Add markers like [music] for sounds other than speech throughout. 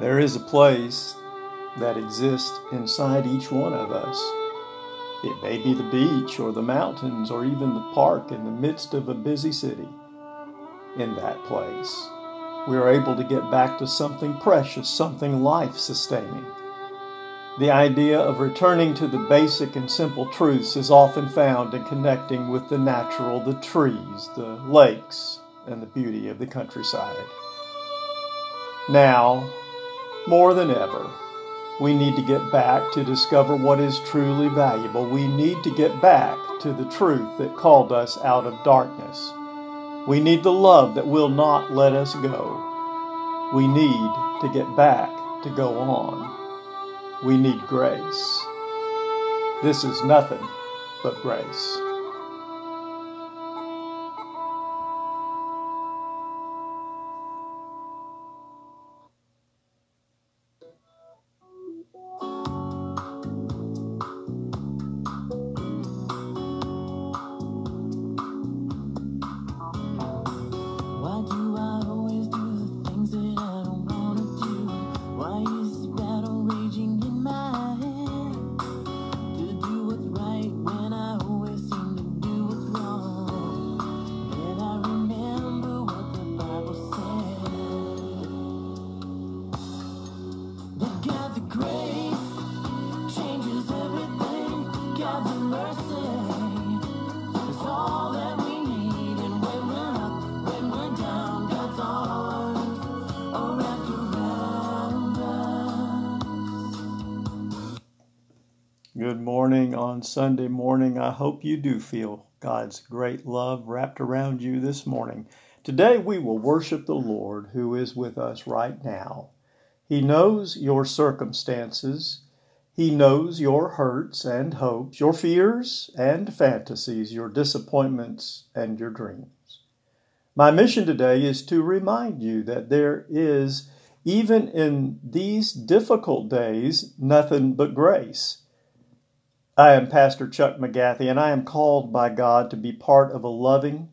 There is a place that exists inside each one of us. It may be the beach or the mountains or even the park in the midst of a busy city. In that place, we are able to get back to something precious, something life sustaining. The idea of returning to the basic and simple truths is often found in connecting with the natural, the trees, the lakes, and the beauty of the countryside. Now, more than ever, we need to get back to discover what is truly valuable. We need to get back to the truth that called us out of darkness. We need the love that will not let us go. We need to get back to go on. We need grace. This is nothing but grace. Morning on Sunday morning. I hope you do feel God's great love wrapped around you this morning. Today we will worship the Lord who is with us right now. He knows your circumstances. He knows your hurts and hopes, your fears and fantasies, your disappointments and your dreams. My mission today is to remind you that there is, even in these difficult days, nothing but grace. I am Pastor Chuck McGathy, and I am called by God to be part of a loving,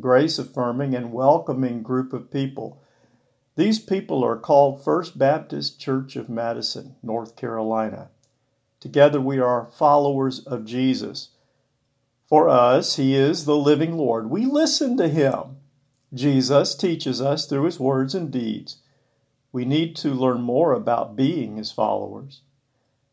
grace affirming, and welcoming group of people. These people are called First Baptist Church of Madison, North Carolina. Together we are followers of Jesus. For us, He is the living Lord. We listen to Him. Jesus teaches us through His words and deeds. We need to learn more about being His followers.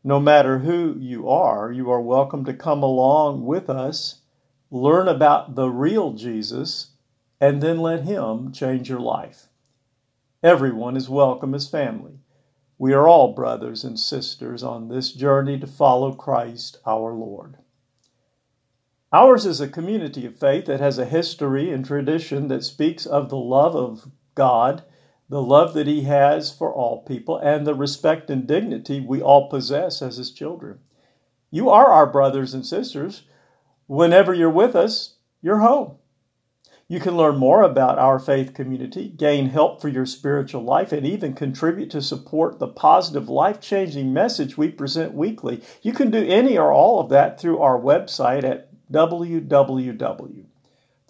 No matter who you are, you are welcome to come along with us, learn about the real Jesus, and then let Him change your life. Everyone is welcome as family. We are all brothers and sisters on this journey to follow Christ our Lord. Ours is a community of faith that has a history and tradition that speaks of the love of God the love that he has for all people, and the respect and dignity we all possess as his children. You are our brothers and sisters. Whenever you're with us, you're home. You can learn more about our faith community, gain help for your spiritual life, and even contribute to support the positive, life changing message we present weekly. You can do any or all of that through our website at www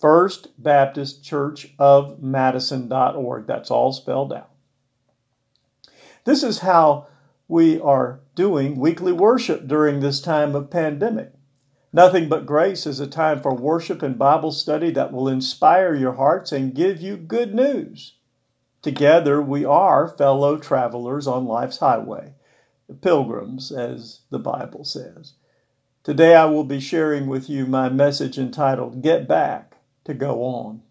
First Baptist Church of Madison.org. That's all spelled out. This is how we are doing weekly worship during this time of pandemic. Nothing but grace is a time for worship and Bible study that will inspire your hearts and give you good news. Together, we are fellow travelers on life's highway, pilgrims, as the Bible says. Today, I will be sharing with you my message entitled Get Back to go on.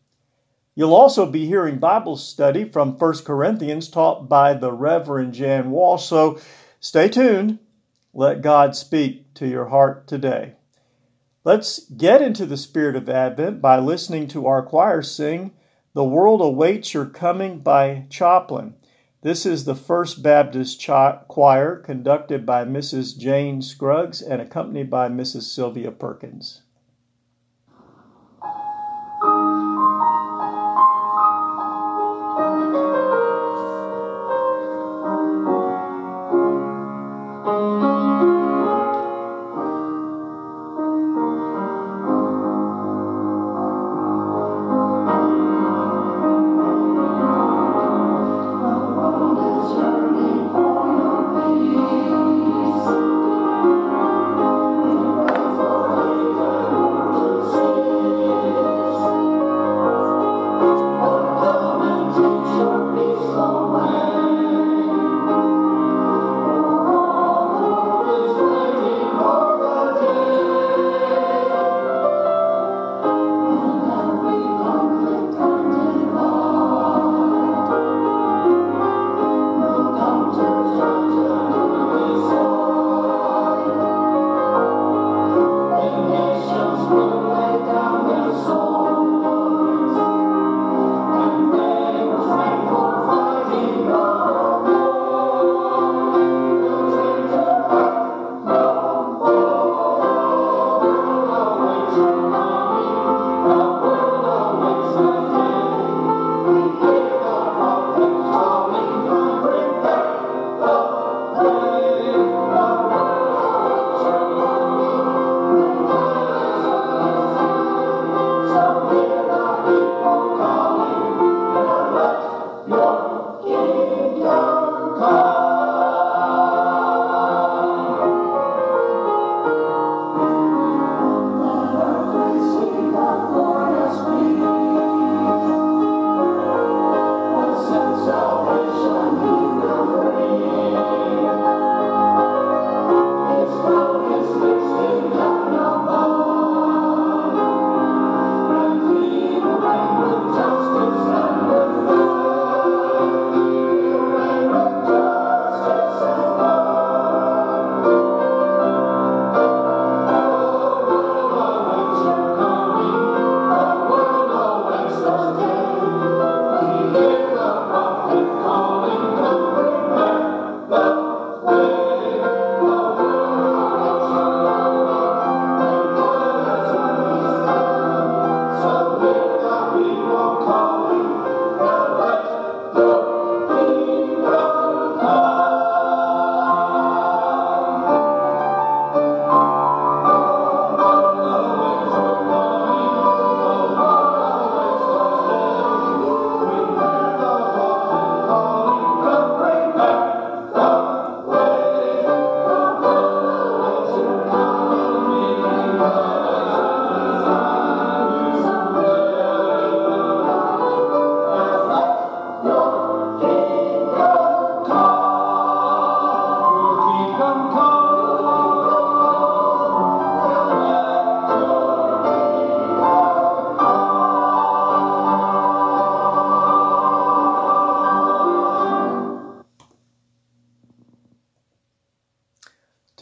You'll also be hearing Bible study from 1 Corinthians taught by the Reverend Jan Walsh, so stay tuned. Let God speak to your heart today. Let's get into the spirit of Advent by listening to our choir sing The World Awaits Your Coming by Choplin. This is the First Baptist Choir conducted by Mrs. Jane Scruggs and accompanied by Mrs. Sylvia Perkins.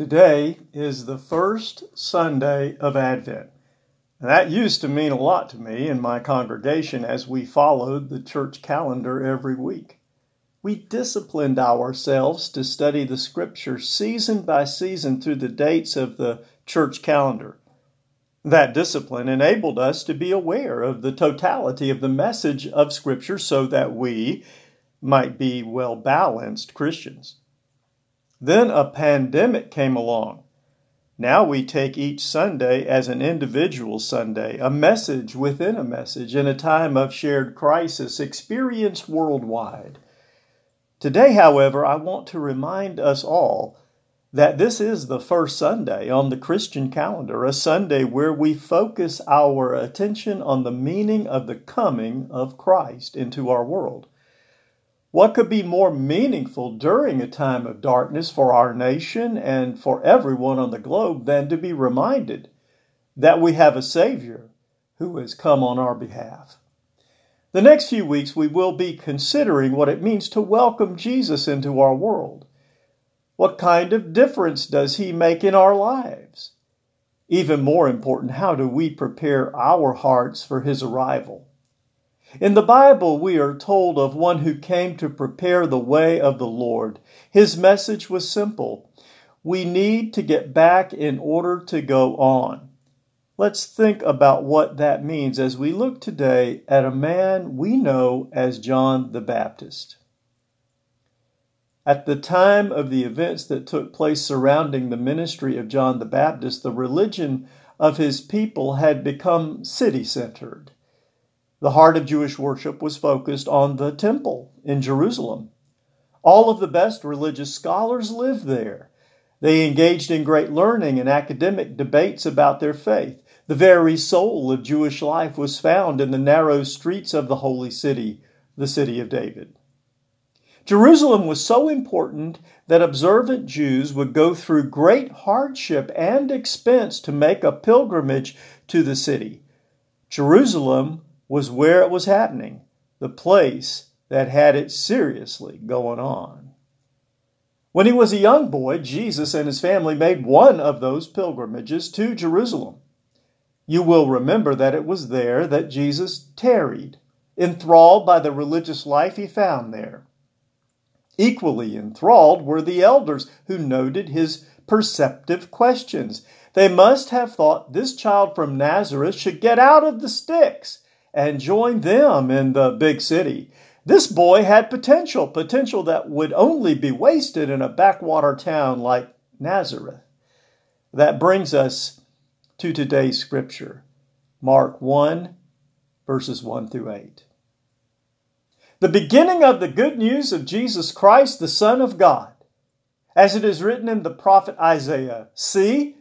Today is the first Sunday of Advent. That used to mean a lot to me and my congregation as we followed the church calendar every week. We disciplined ourselves to study the scripture season by season through the dates of the church calendar. That discipline enabled us to be aware of the totality of the message of scripture so that we might be well balanced Christians. Then a pandemic came along. Now we take each Sunday as an individual Sunday, a message within a message in a time of shared crisis experienced worldwide. Today, however, I want to remind us all that this is the first Sunday on the Christian calendar, a Sunday where we focus our attention on the meaning of the coming of Christ into our world. What could be more meaningful during a time of darkness for our nation and for everyone on the globe than to be reminded that we have a Savior who has come on our behalf? The next few weeks, we will be considering what it means to welcome Jesus into our world. What kind of difference does he make in our lives? Even more important, how do we prepare our hearts for his arrival? In the Bible, we are told of one who came to prepare the way of the Lord. His message was simple we need to get back in order to go on. Let's think about what that means as we look today at a man we know as John the Baptist. At the time of the events that took place surrounding the ministry of John the Baptist, the religion of his people had become city centered. The heart of Jewish worship was focused on the temple in Jerusalem. All of the best religious scholars lived there. They engaged in great learning and academic debates about their faith. The very soul of Jewish life was found in the narrow streets of the holy city, the city of David. Jerusalem was so important that observant Jews would go through great hardship and expense to make a pilgrimage to the city. Jerusalem was where it was happening, the place that had it seriously going on. When he was a young boy, Jesus and his family made one of those pilgrimages to Jerusalem. You will remember that it was there that Jesus tarried, enthralled by the religious life he found there. Equally enthralled were the elders who noted his perceptive questions. They must have thought this child from Nazareth should get out of the sticks and join them in the big city. This boy had potential, potential that would only be wasted in a backwater town like Nazareth. That brings us to today's scripture, Mark 1, verses 1 through 8. The beginning of the good news of Jesus Christ, the Son of God. As it is written in the prophet Isaiah See,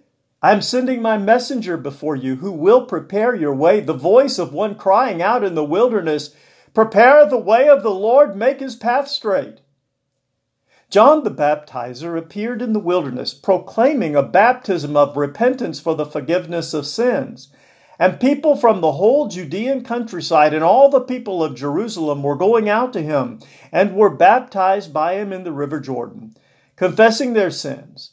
I am sending my messenger before you who will prepare your way, the voice of one crying out in the wilderness, Prepare the way of the Lord, make his path straight. John the Baptizer appeared in the wilderness, proclaiming a baptism of repentance for the forgiveness of sins. And people from the whole Judean countryside and all the people of Jerusalem were going out to him and were baptized by him in the river Jordan, confessing their sins.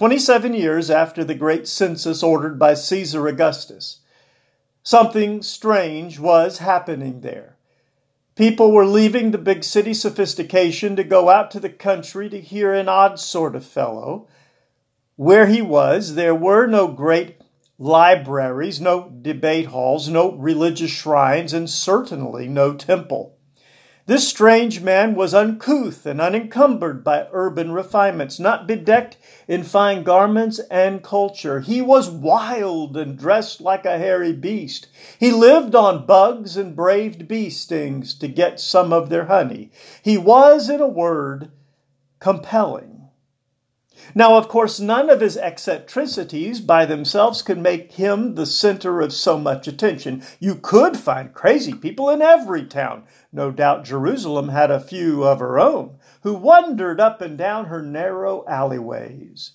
27 years after the great census ordered by Caesar Augustus. Something strange was happening there. People were leaving the big city sophistication to go out to the country to hear an odd sort of fellow. Where he was, there were no great libraries, no debate halls, no religious shrines, and certainly no temple. This strange man was uncouth and unencumbered by urban refinements, not bedecked in fine garments and culture. He was wild and dressed like a hairy beast. He lived on bugs and braved bee stings to get some of their honey. He was, in a word, compelling. Now, of course, none of his eccentricities by themselves could make him the center of so much attention. You could find crazy people in every town. No doubt Jerusalem had a few of her own who wandered up and down her narrow alleyways.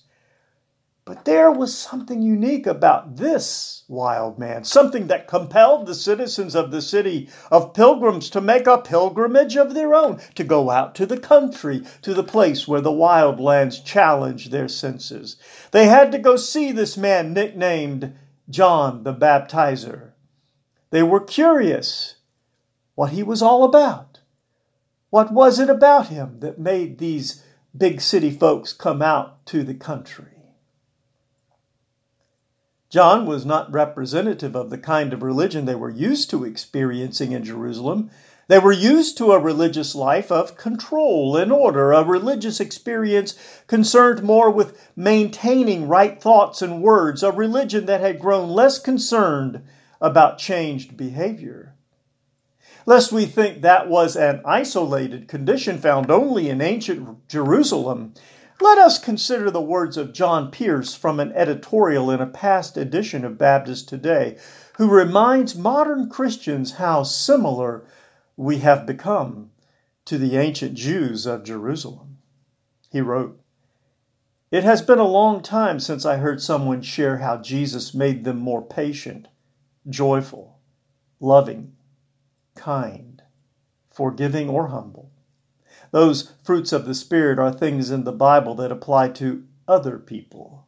But there was something unique about this wild man, something that compelled the citizens of the city of pilgrims to make a pilgrimage of their own, to go out to the country, to the place where the wild lands challenged their senses. They had to go see this man nicknamed John the Baptizer. They were curious what he was all about. What was it about him that made these big city folks come out to the country? John was not representative of the kind of religion they were used to experiencing in Jerusalem. They were used to a religious life of control and order, a religious experience concerned more with maintaining right thoughts and words, a religion that had grown less concerned about changed behavior. Lest we think that was an isolated condition found only in ancient Jerusalem, let us consider the words of John Pierce from an editorial in a past edition of Baptist Today, who reminds modern Christians how similar we have become to the ancient Jews of Jerusalem. He wrote, It has been a long time since I heard someone share how Jesus made them more patient, joyful, loving, kind, forgiving, or humble. Those fruits of the Spirit are things in the Bible that apply to other people.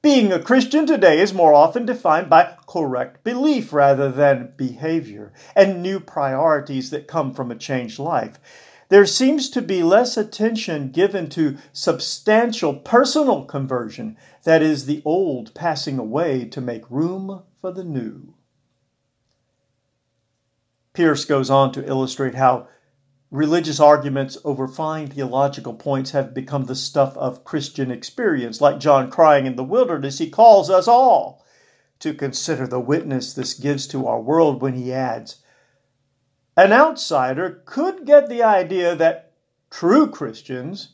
Being a Christian today is more often defined by correct belief rather than behavior and new priorities that come from a changed life. There seems to be less attention given to substantial personal conversion, that is, the old passing away to make room for the new. Pierce goes on to illustrate how religious arguments over fine theological points have become the stuff of Christian experience. Like John crying in the wilderness, he calls us all to consider the witness this gives to our world when he adds, An outsider could get the idea that true Christians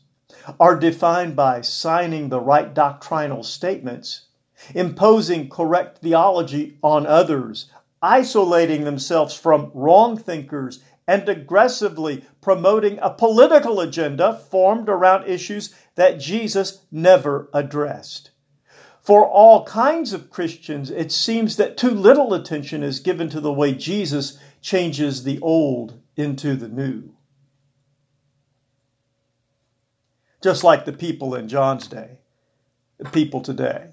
are defined by signing the right doctrinal statements, imposing correct theology on others, isolating themselves from wrong thinkers and aggressively promoting a political agenda formed around issues that Jesus never addressed. For all kinds of Christians, it seems that too little attention is given to the way Jesus changes the old into the new. Just like the people in John's day, the people today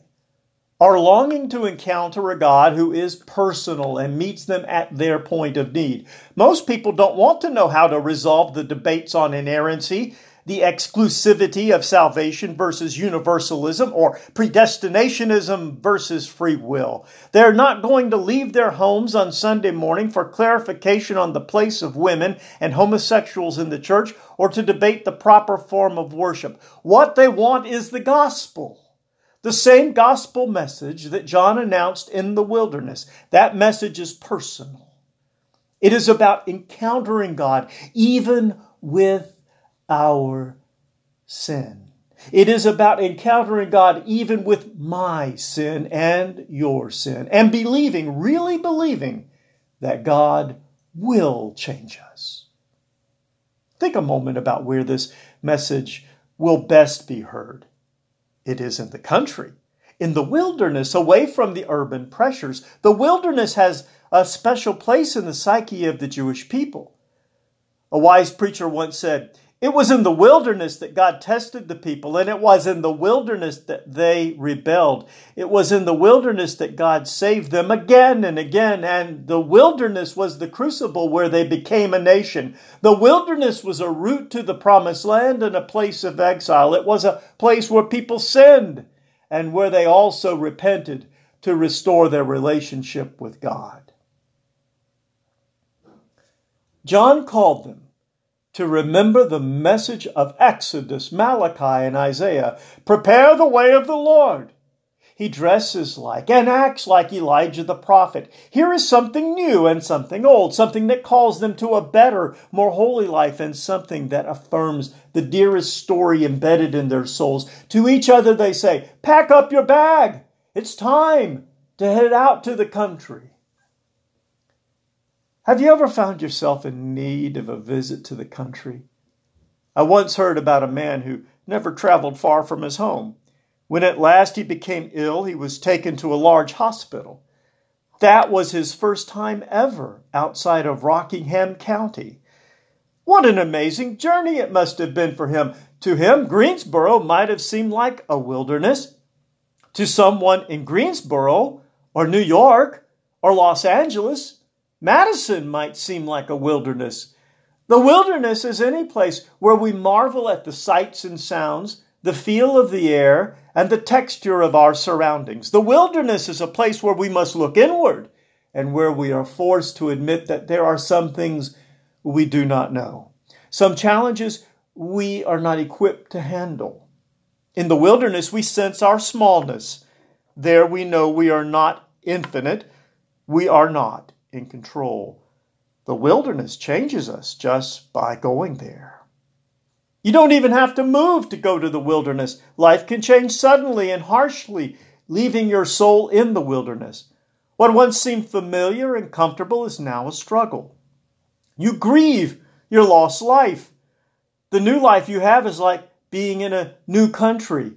are longing to encounter a God who is personal and meets them at their point of need. Most people don't want to know how to resolve the debates on inerrancy, the exclusivity of salvation versus universalism, or predestinationism versus free will. They're not going to leave their homes on Sunday morning for clarification on the place of women and homosexuals in the church or to debate the proper form of worship. What they want is the gospel. The same gospel message that John announced in the wilderness. That message is personal. It is about encountering God even with our sin. It is about encountering God even with my sin and your sin and believing, really believing, that God will change us. Think a moment about where this message will best be heard. It is in the country, in the wilderness, away from the urban pressures. The wilderness has a special place in the psyche of the Jewish people. A wise preacher once said, it was in the wilderness that God tested the people, and it was in the wilderness that they rebelled. It was in the wilderness that God saved them again and again, and the wilderness was the crucible where they became a nation. The wilderness was a route to the promised land and a place of exile. It was a place where people sinned and where they also repented to restore their relationship with God. John called them to remember the message of Exodus, Malachi, and Isaiah. Prepare the way of the Lord. He dresses like and acts like Elijah the prophet. Here is something new and something old, something that calls them to a better, more holy life, and something that affirms the dearest story embedded in their souls. To each other they say, Pack up your bag. It's time to head out to the country. Have you ever found yourself in need of a visit to the country? I once heard about a man who never traveled far from his home. When at last he became ill, he was taken to a large hospital. That was his first time ever outside of Rockingham County. What an amazing journey it must have been for him. To him, Greensboro might have seemed like a wilderness. To someone in Greensboro, or New York, or Los Angeles, Madison might seem like a wilderness. The wilderness is any place where we marvel at the sights and sounds, the feel of the air, and the texture of our surroundings. The wilderness is a place where we must look inward and where we are forced to admit that there are some things we do not know, some challenges we are not equipped to handle. In the wilderness, we sense our smallness. There we know we are not infinite, we are not in control. The wilderness changes us just by going there. You don't even have to move to go to the wilderness. Life can change suddenly and harshly, leaving your soul in the wilderness. What once seemed familiar and comfortable is now a struggle. You grieve your lost life. The new life you have is like being in a new country.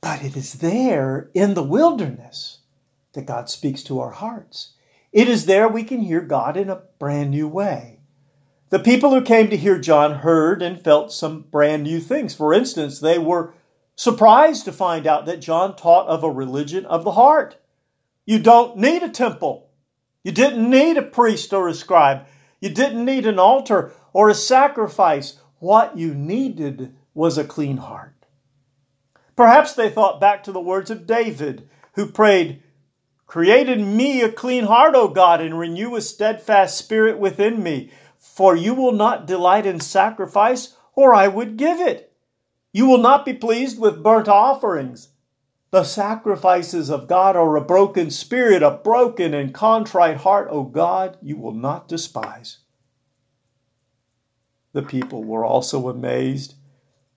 But it is there in the wilderness that God speaks to our hearts. It is there we can hear God in a brand new way. The people who came to hear John heard and felt some brand new things. For instance, they were surprised to find out that John taught of a religion of the heart. You don't need a temple. You didn't need a priest or a scribe. You didn't need an altar or a sacrifice. What you needed was a clean heart. Perhaps they thought back to the words of David, who prayed, Create in me a clean heart, O God, and renew a steadfast spirit within me. For you will not delight in sacrifice, or I would give it. You will not be pleased with burnt offerings. The sacrifices of God are a broken spirit, a broken and contrite heart, O God, you will not despise. The people were also amazed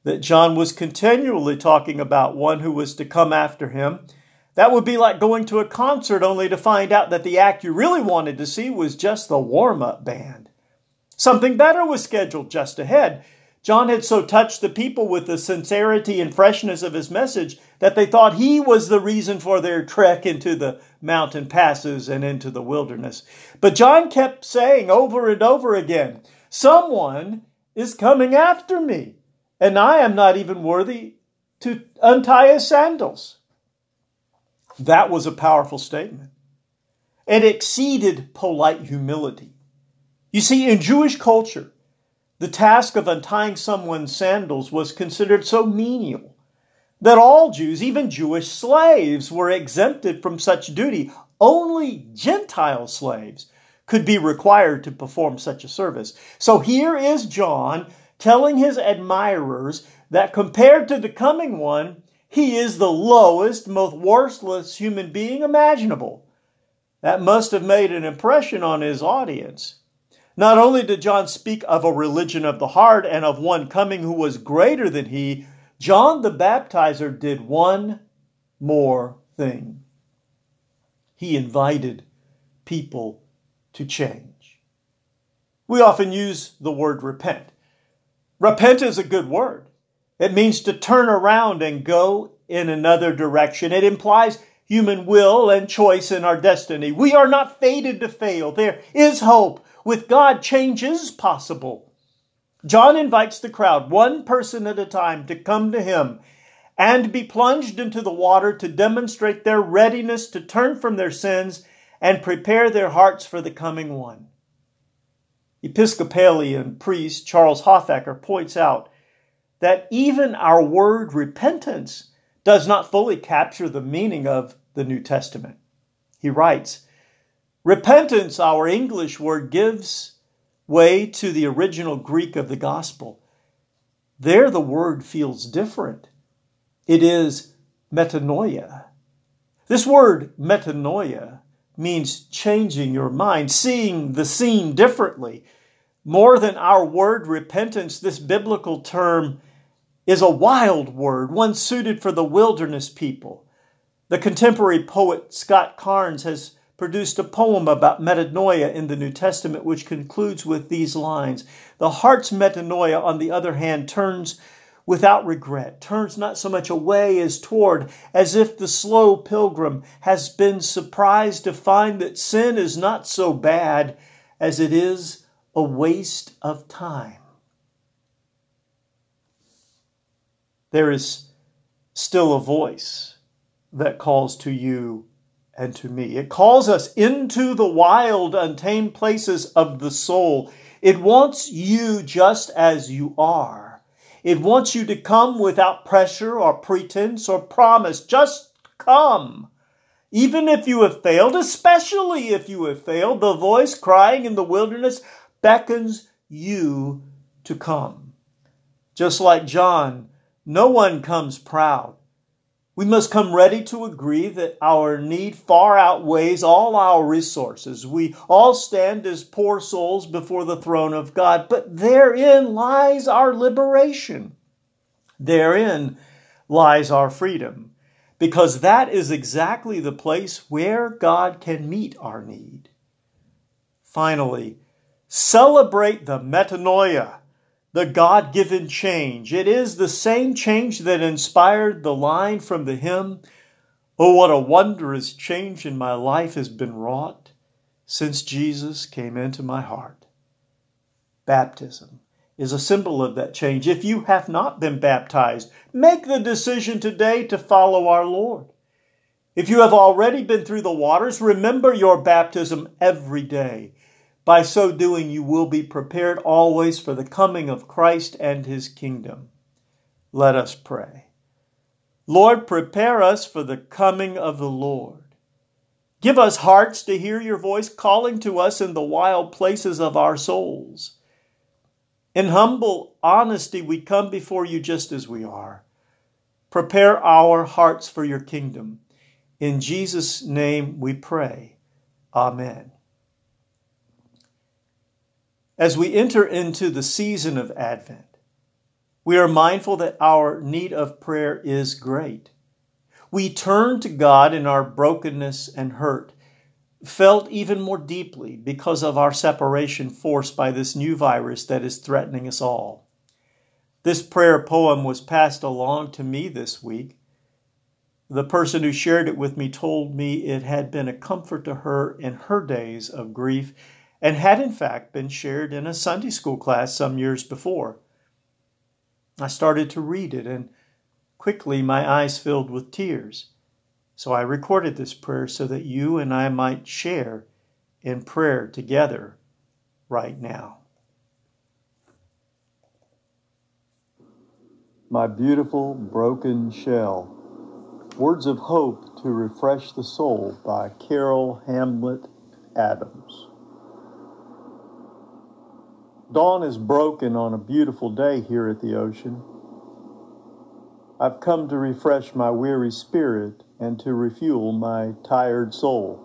that John was continually talking about one who was to come after him that would be like going to a concert only to find out that the act you really wanted to see was just the warm up band. Something better was scheduled just ahead. John had so touched the people with the sincerity and freshness of his message that they thought he was the reason for their trek into the mountain passes and into the wilderness. But John kept saying over and over again, Someone is coming after me, and I am not even worthy to untie his sandals. That was a powerful statement. It exceeded polite humility. You see, in Jewish culture, the task of untying someone's sandals was considered so menial that all Jews, even Jewish slaves, were exempted from such duty. Only Gentile slaves could be required to perform such a service. So here is John telling his admirers that compared to the coming one, he is the lowest, most worthless human being imaginable. That must have made an impression on his audience. Not only did John speak of a religion of the heart and of one coming who was greater than he, John the Baptizer did one more thing. He invited people to change. We often use the word repent. Repent is a good word. It means to turn around and go in another direction. It implies human will and choice in our destiny. We are not fated to fail. There is hope. With God, change is possible. John invites the crowd, one person at a time, to come to him and be plunged into the water to demonstrate their readiness to turn from their sins and prepare their hearts for the coming one. Episcopalian priest Charles Hoffacker points out that even our word repentance does not fully capture the meaning of the New Testament. He writes, Repentance, our English word, gives way to the original Greek of the gospel. There, the word feels different. It is metanoia. This word metanoia means changing your mind, seeing the scene differently. More than our word repentance, this biblical term is a wild word, one suited for the wilderness people. The contemporary poet Scott Cairns has produced a poem about metanoia in the New Testament, which concludes with these lines The heart's metanoia, on the other hand, turns without regret, turns not so much away as toward, as if the slow pilgrim has been surprised to find that sin is not so bad as it is a waste of time. There is still a voice that calls to you and to me. It calls us into the wild, untamed places of the soul. It wants you just as you are. It wants you to come without pressure or pretense or promise. Just come. Even if you have failed, especially if you have failed, the voice crying in the wilderness beckons you to come. Just like John, no one comes proud. We must come ready to agree that our need far outweighs all our resources. We all stand as poor souls before the throne of God, but therein lies our liberation. Therein lies our freedom, because that is exactly the place where God can meet our need. Finally, celebrate the metanoia the God given change. It is the same change that inspired the line from the hymn, Oh, what a wondrous change in my life has been wrought since Jesus came into my heart. Baptism is a symbol of that change. If you have not been baptized, make the decision today to follow our Lord. If you have already been through the waters, remember your baptism every day. By so doing, you will be prepared always for the coming of Christ and his kingdom. Let us pray. Lord, prepare us for the coming of the Lord. Give us hearts to hear your voice calling to us in the wild places of our souls. In humble honesty, we come before you just as we are. Prepare our hearts for your kingdom. In Jesus' name we pray. Amen. As we enter into the season of Advent, we are mindful that our need of prayer is great. We turn to God in our brokenness and hurt, felt even more deeply because of our separation forced by this new virus that is threatening us all. This prayer poem was passed along to me this week. The person who shared it with me told me it had been a comfort to her in her days of grief and had in fact been shared in a Sunday school class some years before. I started to read it, and quickly my eyes filled with tears. So I recorded this prayer so that you and I might share in prayer together right now. My beautiful broken shell. Words of Hope to Refresh the Soul by Carol Hamblet Adams. Dawn is broken on a beautiful day here at the ocean. I've come to refresh my weary spirit and to refuel my tired soul.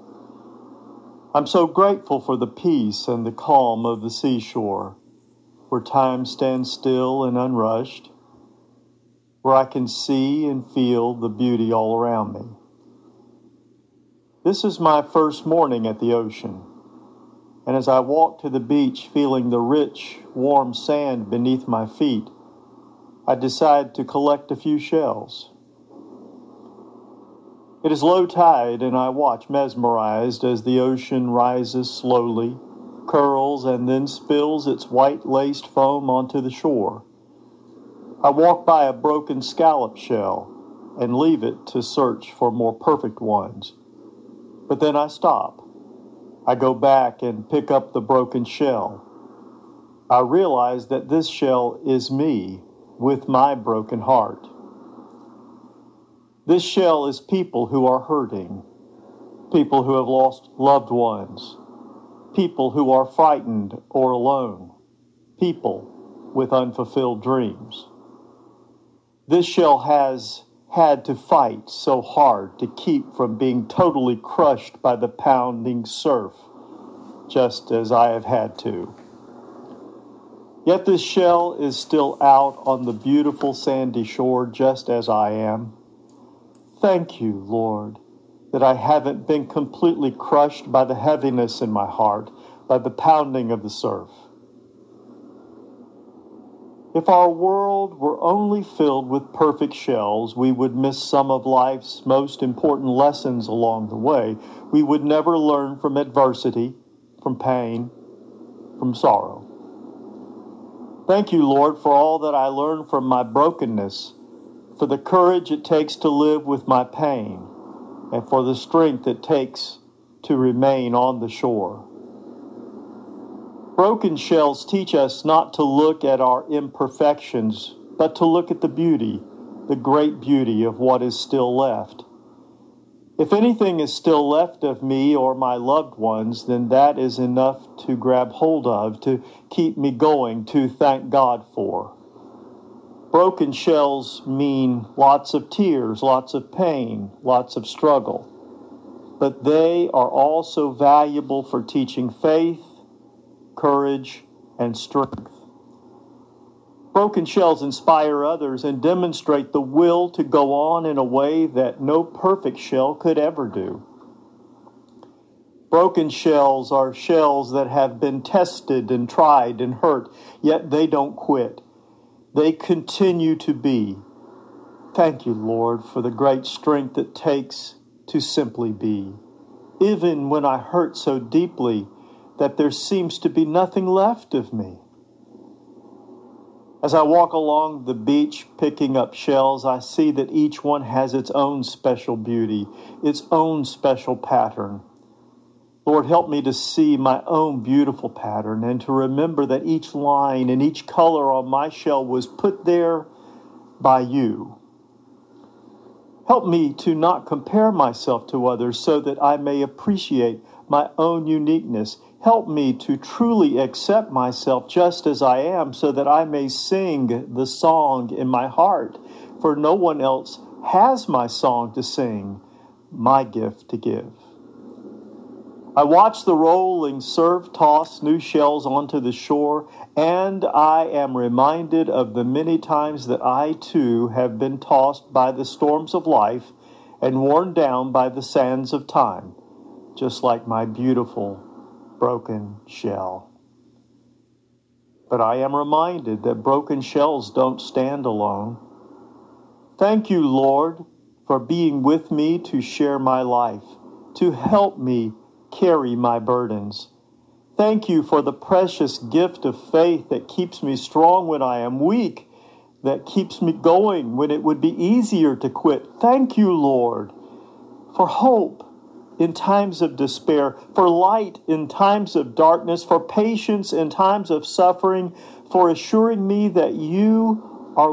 I'm so grateful for the peace and the calm of the seashore, where time stands still and unrushed, where I can see and feel the beauty all around me. This is my first morning at the ocean. And as I walked to the beach, feeling the rich, warm sand beneath my feet, I decided to collect a few shells. It is low tide, and I watch mesmerized as the ocean rises slowly, curls, and then spills its white laced foam onto the shore. I walk by a broken scallop shell and leave it to search for more perfect ones. But then I stop I go back and pick up the broken shell. I realize that this shell is me with my broken heart. This shell is people who are hurting, people who have lost loved ones, people who are frightened or alone, people with unfulfilled dreams. This shell has had to fight so hard to keep from being totally crushed by the pounding surf, just as I have had to. Yet this shell is still out on the beautiful sandy shore, just as I am. Thank you, Lord, that I haven't been completely crushed by the heaviness in my heart, by the pounding of the surf. If our world were only filled with perfect shells, we would miss some of life's most important lessons along the way. We would never learn from adversity, from pain, from sorrow. Thank you, Lord, for all that I learned from my brokenness, for the courage it takes to live with my pain, and for the strength it takes to remain on the shore. Broken shells teach us not to look at our imperfections, but to look at the beauty, the great beauty of what is still left. If anything is still left of me or my loved ones, then that is enough to grab hold of, to keep me going, to thank God for. Broken shells mean lots of tears, lots of pain, lots of struggle. But they are also valuable for teaching faith courage, and strength. Broken shells inspire others and demonstrate the will to go on in a way that no perfect shell could ever do. Broken shells are shells that have been tested and tried and hurt, yet they don't quit. They continue to be. Thank you, Lord, for the great strength it takes to simply be. Even when I hurt so deeply, that there seems to be nothing left of me. As I walk along the beach picking up shells, I see that each one has its own special beauty, its own special pattern. Lord, help me to see my own beautiful pattern and to remember that each line and each color on my shell was put there by you. Help me to not compare myself to others so that I may appreciate my own uniqueness Help me to truly accept myself just as I am so that I may sing the song in my heart, for no one else has my song to sing, my gift to give. I watch the rolling surf toss new shells onto the shore, and I am reminded of the many times that I too have been tossed by the storms of life and worn down by the sands of time, just like my beautiful broken shell. But I am reminded that broken shells don't stand alone. Thank you, Lord, for being with me to share my life, to help me carry my burdens. Thank you for the precious gift of faith that keeps me strong when I am weak, that keeps me going when it would be easier to quit. Thank you, Lord, for hope in times of despair, for light in times of darkness, for patience in times of suffering, for assuring me that you are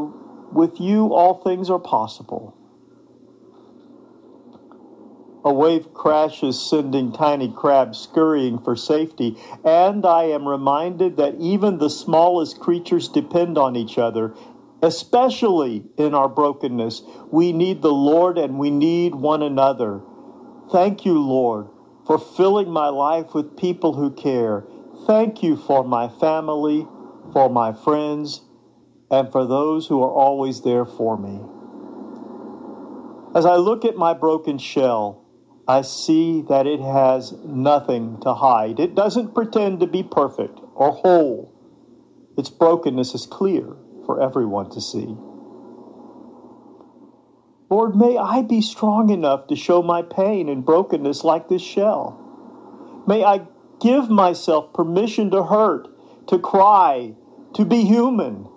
with you all things are possible. A wave crashes, sending tiny crabs scurrying for safety, and I am reminded that even the smallest creatures depend on each other, especially in our brokenness. We need the Lord and we need one another. Thank you, Lord, for filling my life with people who care. Thank you for my family, for my friends, and for those who are always there for me. As I look at my broken shell, I see that it has nothing to hide. It doesn't pretend to be perfect or whole. Its brokenness is clear for everyone to see. Lord, may I be strong enough to show my pain and brokenness like this shell. May I give myself permission to hurt, to cry, to be human.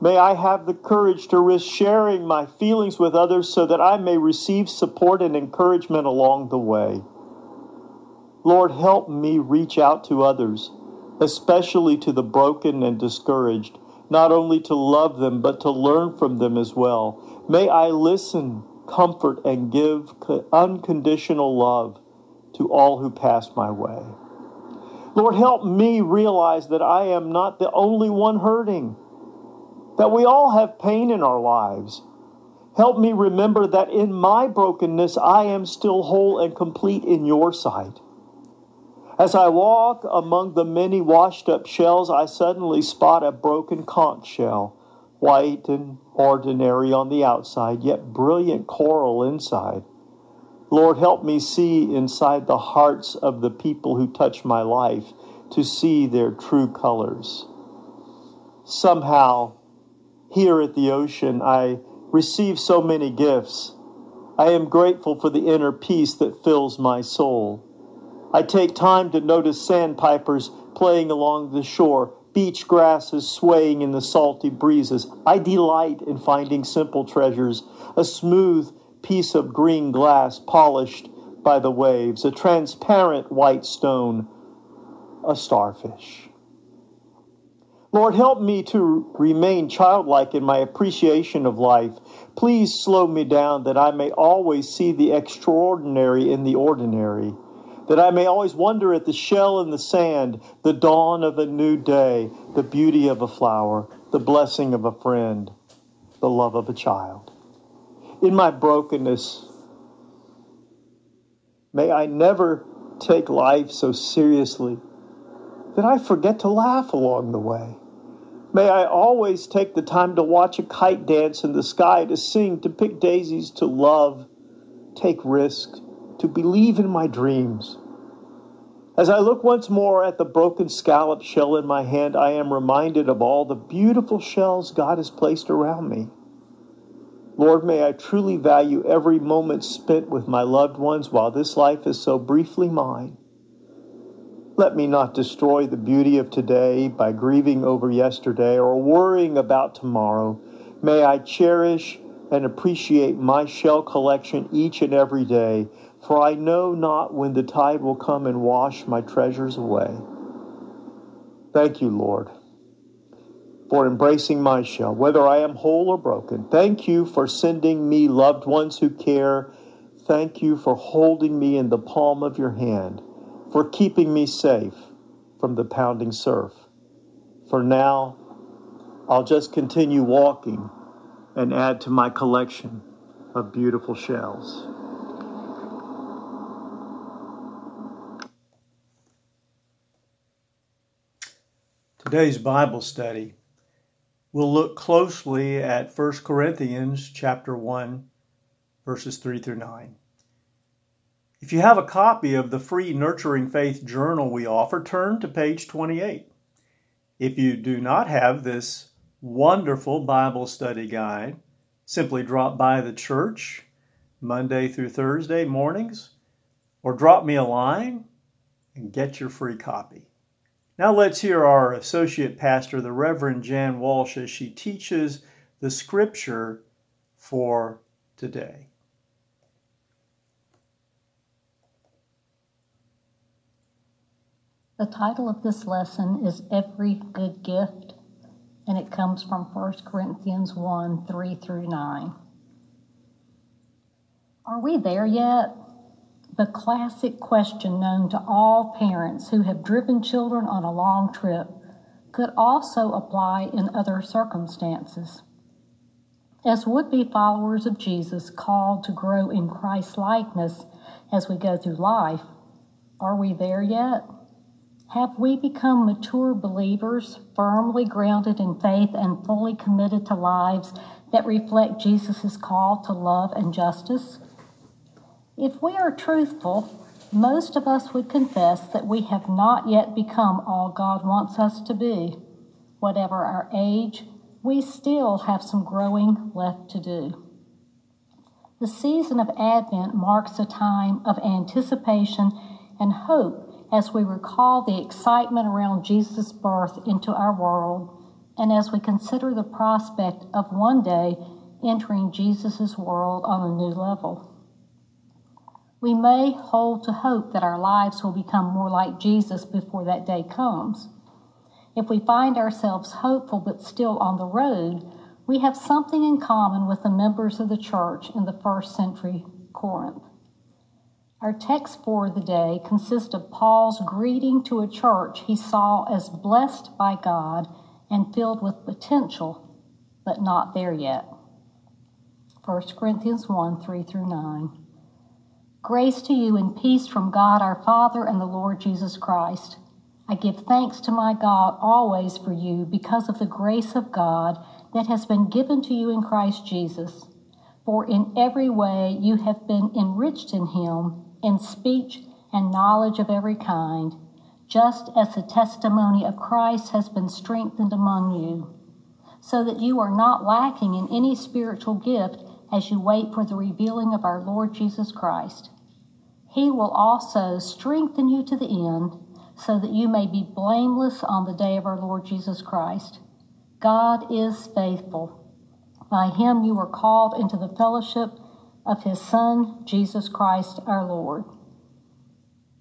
May I have the courage to risk sharing my feelings with others so that I may receive support and encouragement along the way. Lord, help me reach out to others, especially to the broken and discouraged, not only to love them, but to learn from them as well. May I listen, comfort, and give unconditional love to all who pass my way. Lord, help me realize that I am not the only one hurting, that we all have pain in our lives. Help me remember that in my brokenness I am still whole and complete in your sight. As I walk among the many washed up shells, I suddenly spot a broken conch shell, white and ordinary on the outside, yet brilliant coral inside. Lord, help me see inside the hearts of the people who touch my life to see their true colors. Somehow, here at the ocean, I receive so many gifts. I am grateful for the inner peace that fills my soul. I take time to notice sandpipers playing along the shore, beach grasses swaying in the salty breezes. I delight in finding simple treasures, a smooth piece of green glass polished by the waves, a transparent white stone, a starfish. Lord, help me to remain childlike in my appreciation of life. Please slow me down that I may always see the extraordinary in the ordinary that I may always wonder at the shell in the sand, the dawn of a new day, the beauty of a flower, the blessing of a friend, the love of a child. In my brokenness, may I never take life so seriously that I forget to laugh along the way. May I always take the time to watch a kite dance in the sky, to sing, to pick daisies, to love, take risks, to believe in my dreams. As I look once more at the broken scallop shell in my hand, I am reminded of all the beautiful shells God has placed around me. Lord, may I truly value every moment spent with my loved ones while this life is so briefly mine. Let me not destroy the beauty of today by grieving over yesterday or worrying about tomorrow. May I cherish and appreciate my shell collection each and every day for I know not when the tide will come and wash my treasures away. Thank you, Lord, for embracing my shell, whether I am whole or broken. Thank you for sending me loved ones who care. Thank you for holding me in the palm of your hand, for keeping me safe from the pounding surf. For now, I'll just continue walking and add to my collection of beautiful shells. Today's Bible study will look closely at 1 Corinthians chapter 1 verses 3 through 9. If you have a copy of the free Nurturing Faith journal we offer, turn to page 28. If you do not have this wonderful Bible study guide, simply drop by the church Monday through Thursday mornings or drop me a line and get your free copy. Now let's hear our associate pastor, the Reverend Jan Walsh, as she teaches the scripture for today. The title of this lesson is Every Good Gift, and it comes from 1 Corinthians 1 3 through 9. Are we there yet? The classic question known to all parents who have driven children on a long trip could also apply in other circumstances. As would be followers of Jesus called to grow in Christ likeness as we go through life, are we there yet? Have we become mature believers, firmly grounded in faith and fully committed to lives that reflect Jesus' call to love and justice? If we are truthful, most of us would confess that we have not yet become all God wants us to be. Whatever our age, we still have some growing left to do. The season of Advent marks a time of anticipation and hope as we recall the excitement around Jesus' birth into our world and as we consider the prospect of one day entering Jesus' world on a new level. We may hold to hope that our lives will become more like Jesus before that day comes. If we find ourselves hopeful but still on the road, we have something in common with the members of the church in the first century Corinth. Our text for the day consists of Paul's greeting to a church he saw as blessed by God and filled with potential, but not there yet. 1 Corinthians 1 3 through 9. Grace to you and peace from God our Father and the Lord Jesus Christ. I give thanks to my God always for you because of the grace of God that has been given to you in Christ Jesus. For in every way you have been enriched in him, in speech and knowledge of every kind, just as the testimony of Christ has been strengthened among you, so that you are not lacking in any spiritual gift as you wait for the revealing of our Lord Jesus Christ. He will also strengthen you to the end, so that you may be blameless on the day of our Lord Jesus Christ. God is faithful. By him you were called into the fellowship of his Son, Jesus Christ our Lord.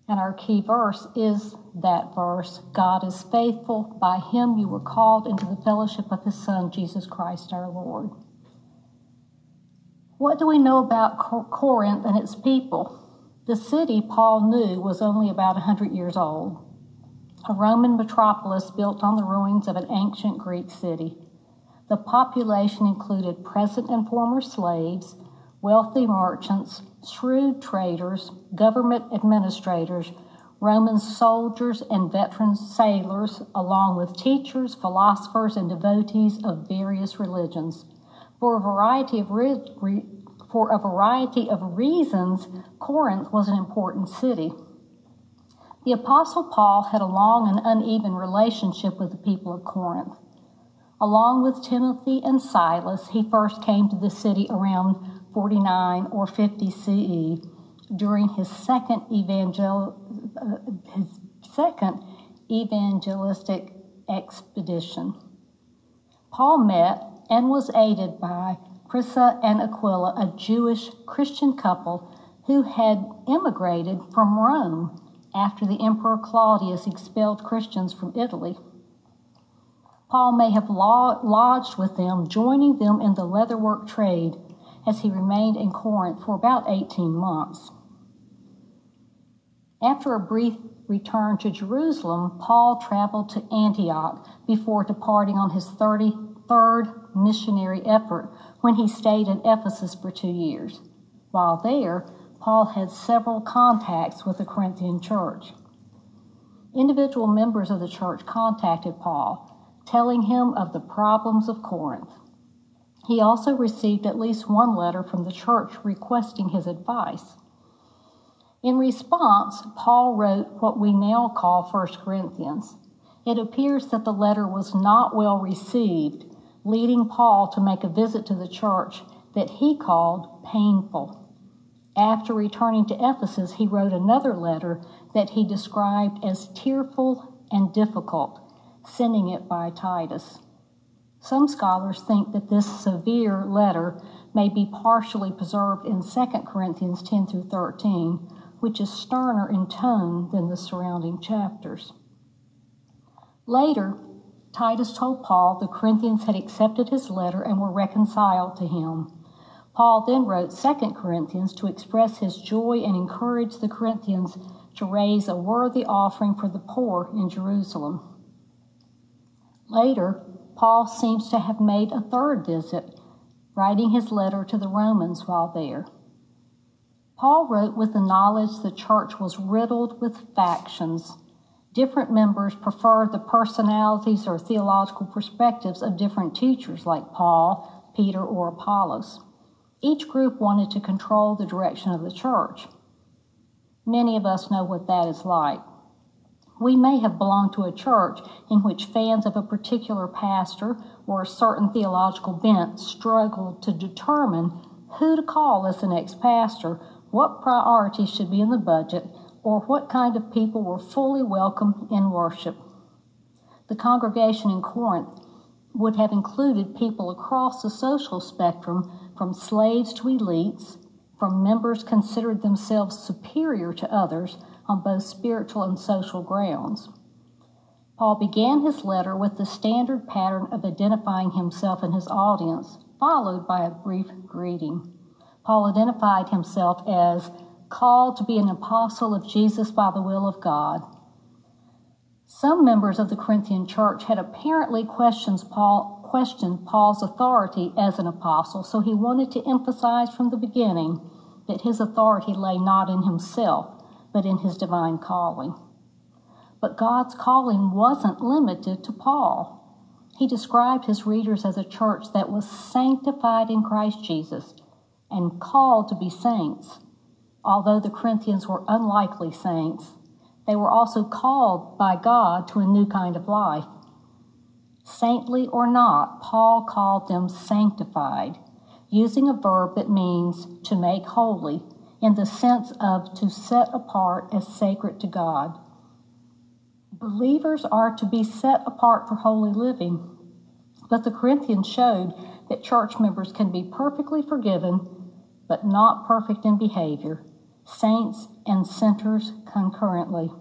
And our key verse is that verse God is faithful. By him you were called into the fellowship of his Son, Jesus Christ our Lord. What do we know about Corinth and its people? The city Paul knew was only about a 100 years old, a Roman metropolis built on the ruins of an ancient Greek city. The population included present and former slaves, wealthy merchants, shrewd traders, government administrators, Roman soldiers, and veteran sailors, along with teachers, philosophers, and devotees of various religions. For a variety of re- re- for a variety of reasons, Corinth was an important city. The Apostle Paul had a long and uneven relationship with the people of Corinth. Along with Timothy and Silas, he first came to the city around 49 or 50 CE during his second evangel uh, his second evangelistic expedition. Paul met and was aided by Prisca and Aquila, a Jewish Christian couple who had immigrated from Rome after the Emperor Claudius expelled Christians from Italy. Paul may have lodged with them, joining them in the leatherwork trade as he remained in Corinth for about 18 months. After a brief return to Jerusalem, Paul traveled to Antioch before departing on his 30 third missionary effort when he stayed in Ephesus for two years. While there, Paul had several contacts with the Corinthian church. Individual members of the church contacted Paul, telling him of the problems of Corinth. He also received at least one letter from the church requesting his advice. In response, Paul wrote what we now call 1 Corinthians. It appears that the letter was not well received leading Paul to make a visit to the church that he called painful. After returning to Ephesus, he wrote another letter that he described as tearful and difficult, sending it by Titus. Some scholars think that this severe letter may be partially preserved in 2 Corinthians 10 through 13, which is sterner in tone than the surrounding chapters. Later, Titus told Paul the Corinthians had accepted his letter and were reconciled to him. Paul then wrote 2 Corinthians to express his joy and encourage the Corinthians to raise a worthy offering for the poor in Jerusalem. Later, Paul seems to have made a third visit, writing his letter to the Romans while there. Paul wrote with the knowledge the church was riddled with factions different members preferred the personalities or theological perspectives of different teachers like Paul, Peter, or Apollos. Each group wanted to control the direction of the church. Many of us know what that is like. We may have belonged to a church in which fans of a particular pastor or a certain theological bent struggled to determine who to call as the next pastor, what priorities should be in the budget, or what kind of people were fully welcome in worship. The congregation in Corinth would have included people across the social spectrum from slaves to elites, from members considered themselves superior to others on both spiritual and social grounds. Paul began his letter with the standard pattern of identifying himself and his audience, followed by a brief greeting. Paul identified himself as called to be an apostle of Jesus by the will of God. Some members of the Corinthian church had apparently questioned, Paul, questioned Paul's authority as an apostle, so he wanted to emphasize from the beginning that his authority lay not in himself, but in his divine calling. But God's calling wasn't limited to Paul. He described his readers as a church that was sanctified in Christ Jesus and called to be saints. Although the Corinthians were unlikely saints, they were also called by God to a new kind of life. Saintly or not, Paul called them sanctified, using a verb that means to make holy in the sense of to set apart as sacred to God. Believers are to be set apart for holy living, but the Corinthians showed that church members can be perfectly forgiven, but not perfect in behavior, saints and sinners concurrently.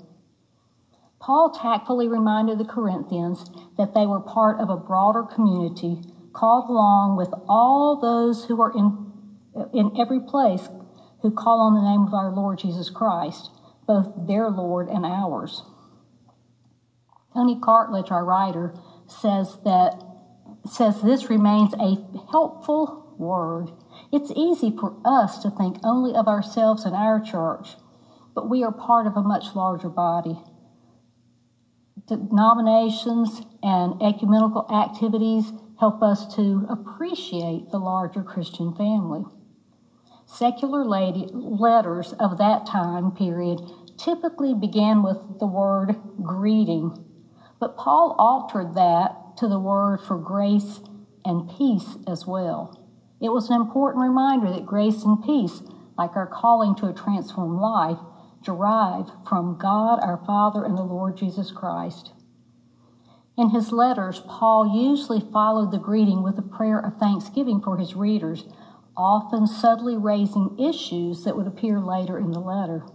Paul tactfully reminded the Corinthians that they were part of a broader community called along with all those who are in, in every place who call on the name of our Lord Jesus Christ, both their Lord and ours. Tony Cartledge, our writer, says that says this remains a helpful word. It's easy for us to think only of ourselves and our church, but we are part of a much larger body denominations and ecumenical activities help us to appreciate the larger Christian family. Secular lady, letters of that time period typically began with the word greeting, but Paul altered that to the word for grace and peace as well. It was an important reminder that grace and peace, like our calling to a transformed life, derive from God our Father and the Lord Jesus Christ. In his letters, Paul usually followed the greeting with a prayer of thanksgiving for his readers, often subtly raising issues that would appear later in the letter.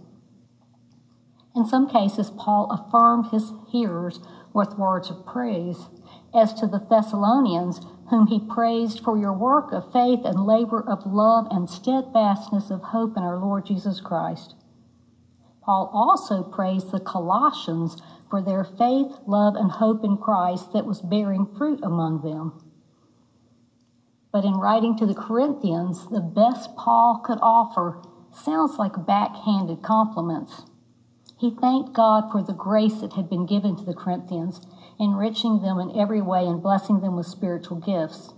In some cases, Paul affirmed his hearers with words of praise. As to the Thessalonians, whom he praised for your work of faith and labor of love and steadfastness of hope in our Lord Jesus Christ. Paul also praised the Colossians for their faith, love, and hope in Christ that was bearing fruit among them. But in writing to the Corinthians, the best Paul could offer sounds like backhanded compliments. He thanked God for the grace that had been given to the Corinthians, enriching them in every way and blessing them with spiritual gifts.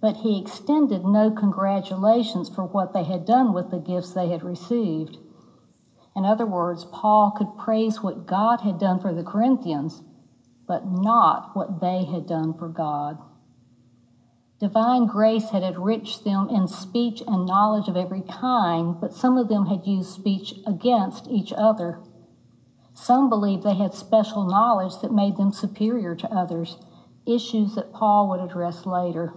But he extended no congratulations for what they had done with the gifts they had received. In other words, Paul could praise what God had done for the Corinthians, but not what they had done for God. Divine grace had enriched them in speech and knowledge of every kind, but some of them had used speech against each other. Some believed they had special knowledge that made them superior to others, issues that Paul would address later.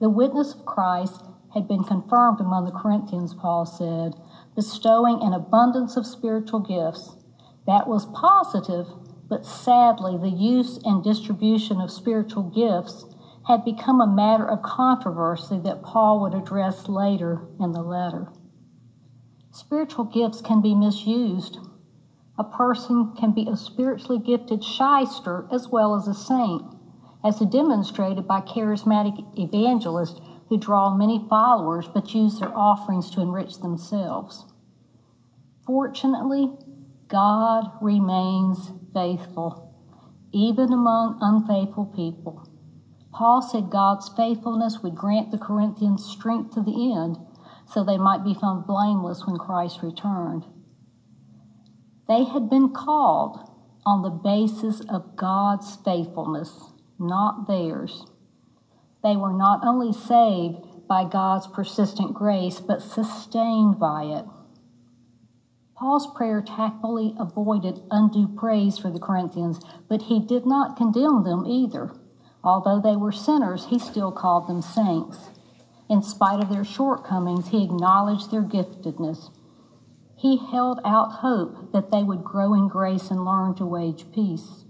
The witness of Christ had been confirmed among the Corinthians, Paul said, bestowing an abundance of spiritual gifts. That was positive, but sadly, the use and distribution of spiritual gifts had become a matter of controversy that Paul would address later in the letter. Spiritual gifts can be misused. A person can be a spiritually gifted shyster as well as a saint, as demonstrated by charismatic evangelists who draw many followers but use their offerings to enrich themselves. Fortunately, God remains faithful, even among unfaithful people. Paul said God's faithfulness would grant the Corinthians strength to the end so they might be found blameless when Christ returned. They had been called on the basis of God's faithfulness, not theirs. They were not only saved by God's persistent grace, but sustained by it. Paul's prayer tactfully avoided undue praise for the Corinthians, but he did not condemn them either. Although they were sinners, he still called them saints. In spite of their shortcomings, he acknowledged their giftedness. He held out hope that they would grow in grace and learn to wage peace.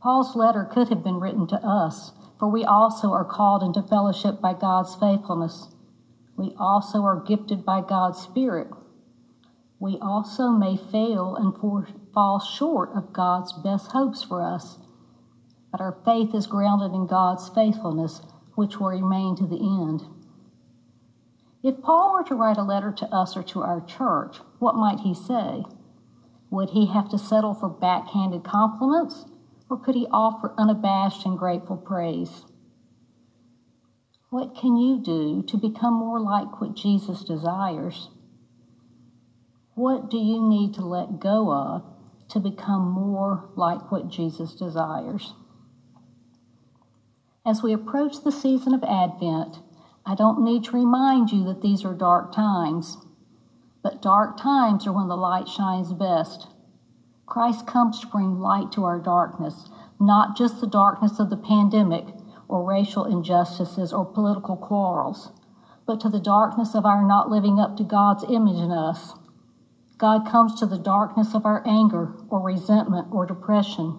Paul's letter could have been written to us, for we also are called into fellowship by God's faithfulness. We also are gifted by God's Spirit. We also may fail and fall short of God's best hopes for us. but our faith is grounded in God's faithfulness, which will remain to the end. If Paul were to write a letter to us or to our church, what might he say? Would he have to settle for backhanded compliments, or could he offer unabashed and grateful praise? What can you do to become more like what Jesus desires? What do you need to let go of to become more like what Jesus desires? As we approach the season of Advent, I don't need to remind you that these are dark times, but dark times are when the light shines best. Christ comes to bring light to our darkness, not just the darkness of the pandemic or racial injustices or political quarrels, but to the darkness of our not living up to God's image in us. God comes to the darkness of our anger or resentment or depression.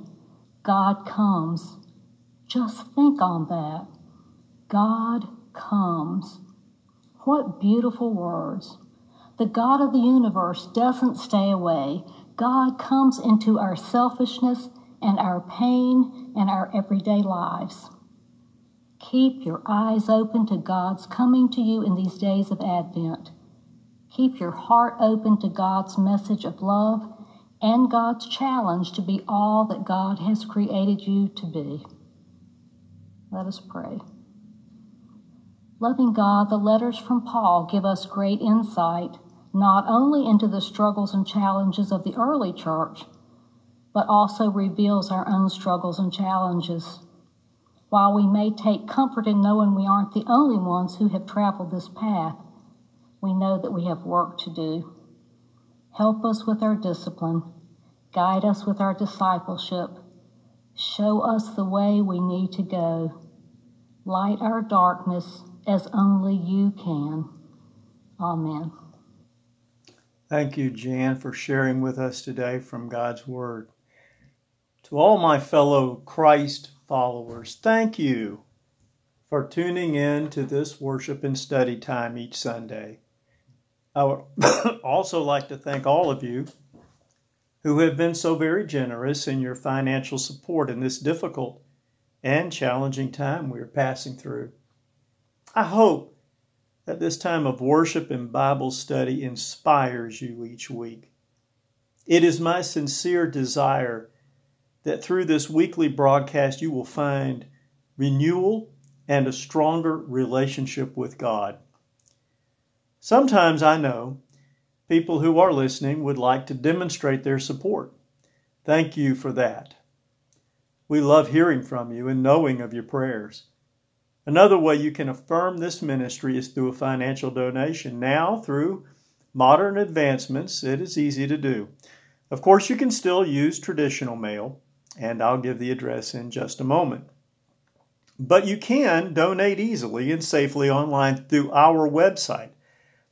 God comes. Just think on that. God comes. What beautiful words. The God of the universe doesn't stay away. God comes into our selfishness and our pain and our everyday lives. Keep your eyes open to God's coming to you in these days of Advent. Keep your heart open to God's message of love and God's challenge to be all that God has created you to be. Let us pray. Loving God, the letters from Paul give us great insight not only into the struggles and challenges of the early church, but also reveals our own struggles and challenges. While we may take comfort in knowing we aren't the only ones who have traveled this path, we know that we have work to do. Help us with our discipline, guide us with our discipleship, show us the way we need to go, light our darkness as only you can. Amen. Thank you, Jan, for sharing with us today from God's Word. To all my fellow Christ followers, thank you for tuning in to this worship and study time each Sunday. I would [coughs] also like to thank all of you who have been so very generous in your financial support in this difficult and challenging time we are passing through. I hope that this time of worship and Bible study inspires you each week. It is my sincere desire that through this weekly broadcast you will find renewal and a stronger relationship with God. Sometimes I know people who are listening would like to demonstrate their support. Thank you for that. We love hearing from you and knowing of your prayers. Another way you can affirm this ministry is through a financial donation. Now, through modern advancements, it is easy to do. Of course, you can still use traditional mail, and I'll give the address in just a moment. But you can donate easily and safely online through our website.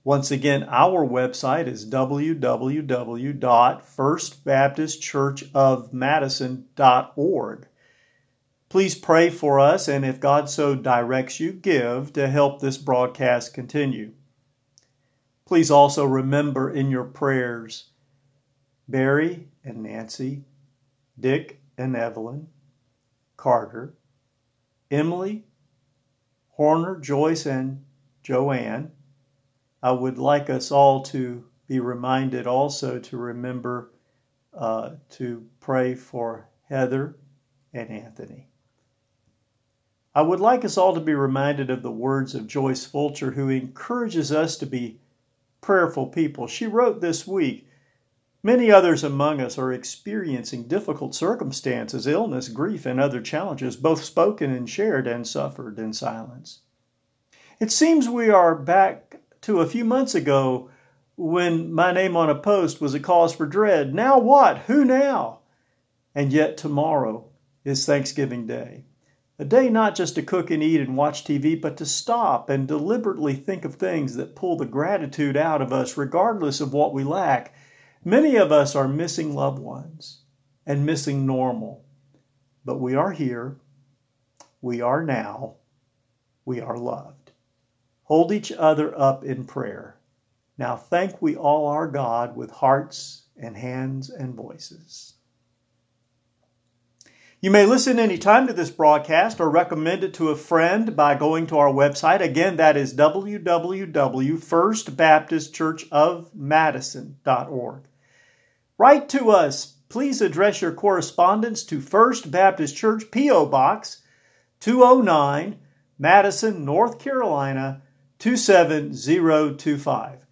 Once again, our website is www.firstbaptistchurchofmadison.org. Please pray for us, and if God so directs you, give to help this broadcast continue. Please also remember in your prayers Barry and Nancy, Dick and Evelyn, Carter, Emily, Horner, Joyce, and Joanne, I would like us all to be reminded also to remember uh, to pray for Heather and Anthony. I would like us all to be reminded of the words of Joyce Fulcher, who encourages us to be prayerful people. She wrote this week Many others among us are experiencing difficult circumstances, illness, grief, and other challenges, both spoken and shared and suffered in silence. It seems we are back to a few months ago when my name on a post was a cause for dread. Now what? Who now? And yet tomorrow is Thanksgiving Day. A day not just to cook and eat and watch TV, but to stop and deliberately think of things that pull the gratitude out of us, regardless of what we lack. Many of us are missing loved ones and missing normal, but we are here. We are now. We are loved. Hold each other up in prayer. Now thank we all our God with hearts and hands and voices. You may listen anytime to this broadcast or recommend it to a friend by going to our website. Again, that is www.firstbaptistchurchofmadison.org. Write to us. Please address your correspondence to First Baptist Church, P.O. Box 209, Madison, North Carolina 27025.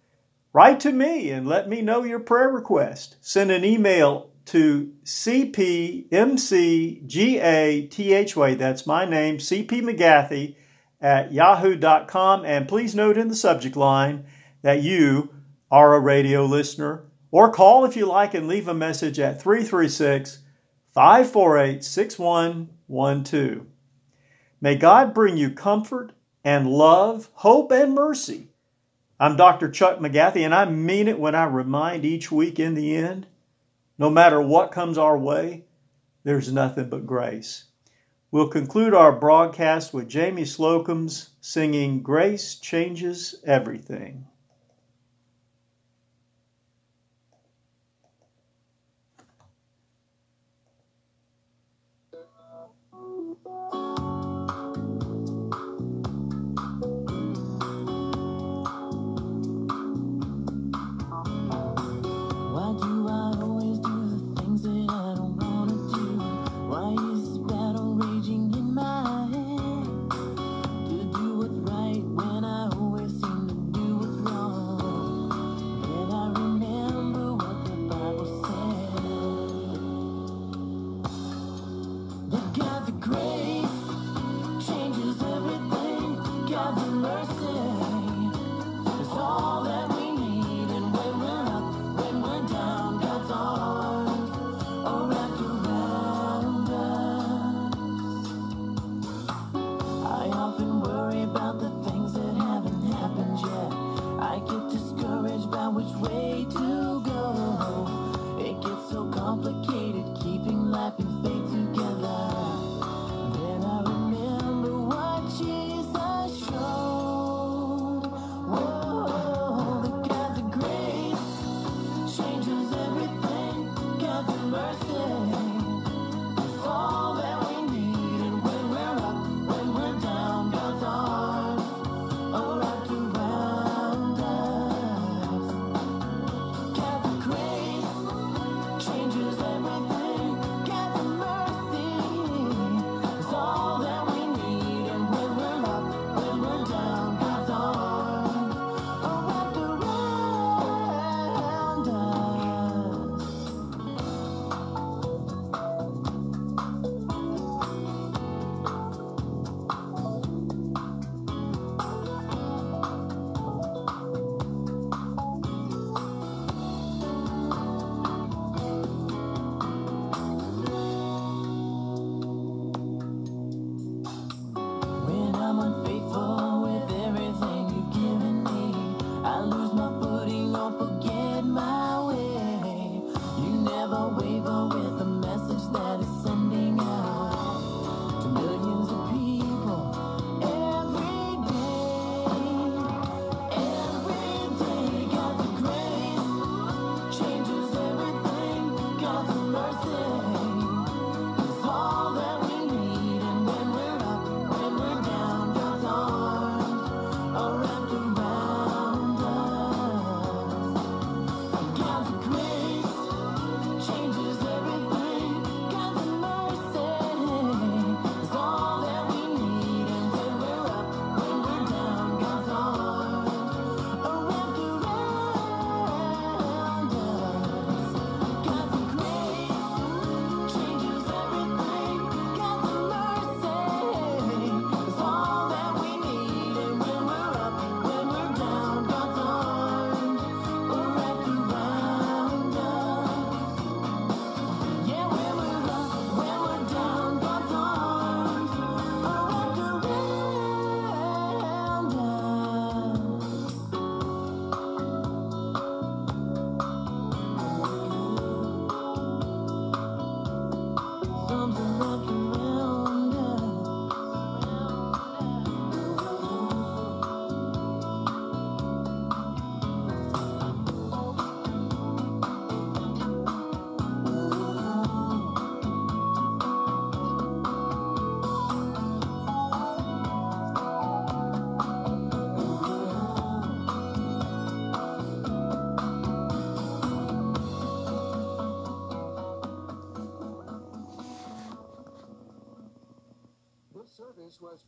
Write to me and let me know your prayer request. Send an email to cpmcgathy, that's my name, cp mcgathey at yahoo.com. And please note in the subject line that you are a radio listener. Or call if you like and leave a message at 336 548 6112. May God bring you comfort and love, hope, and mercy. I'm Dr. Chuck McGathy, and I mean it when I remind each week in the end no matter what comes our way, there's nothing but grace. We'll conclude our broadcast with Jamie Slocum's singing Grace Changes Everything.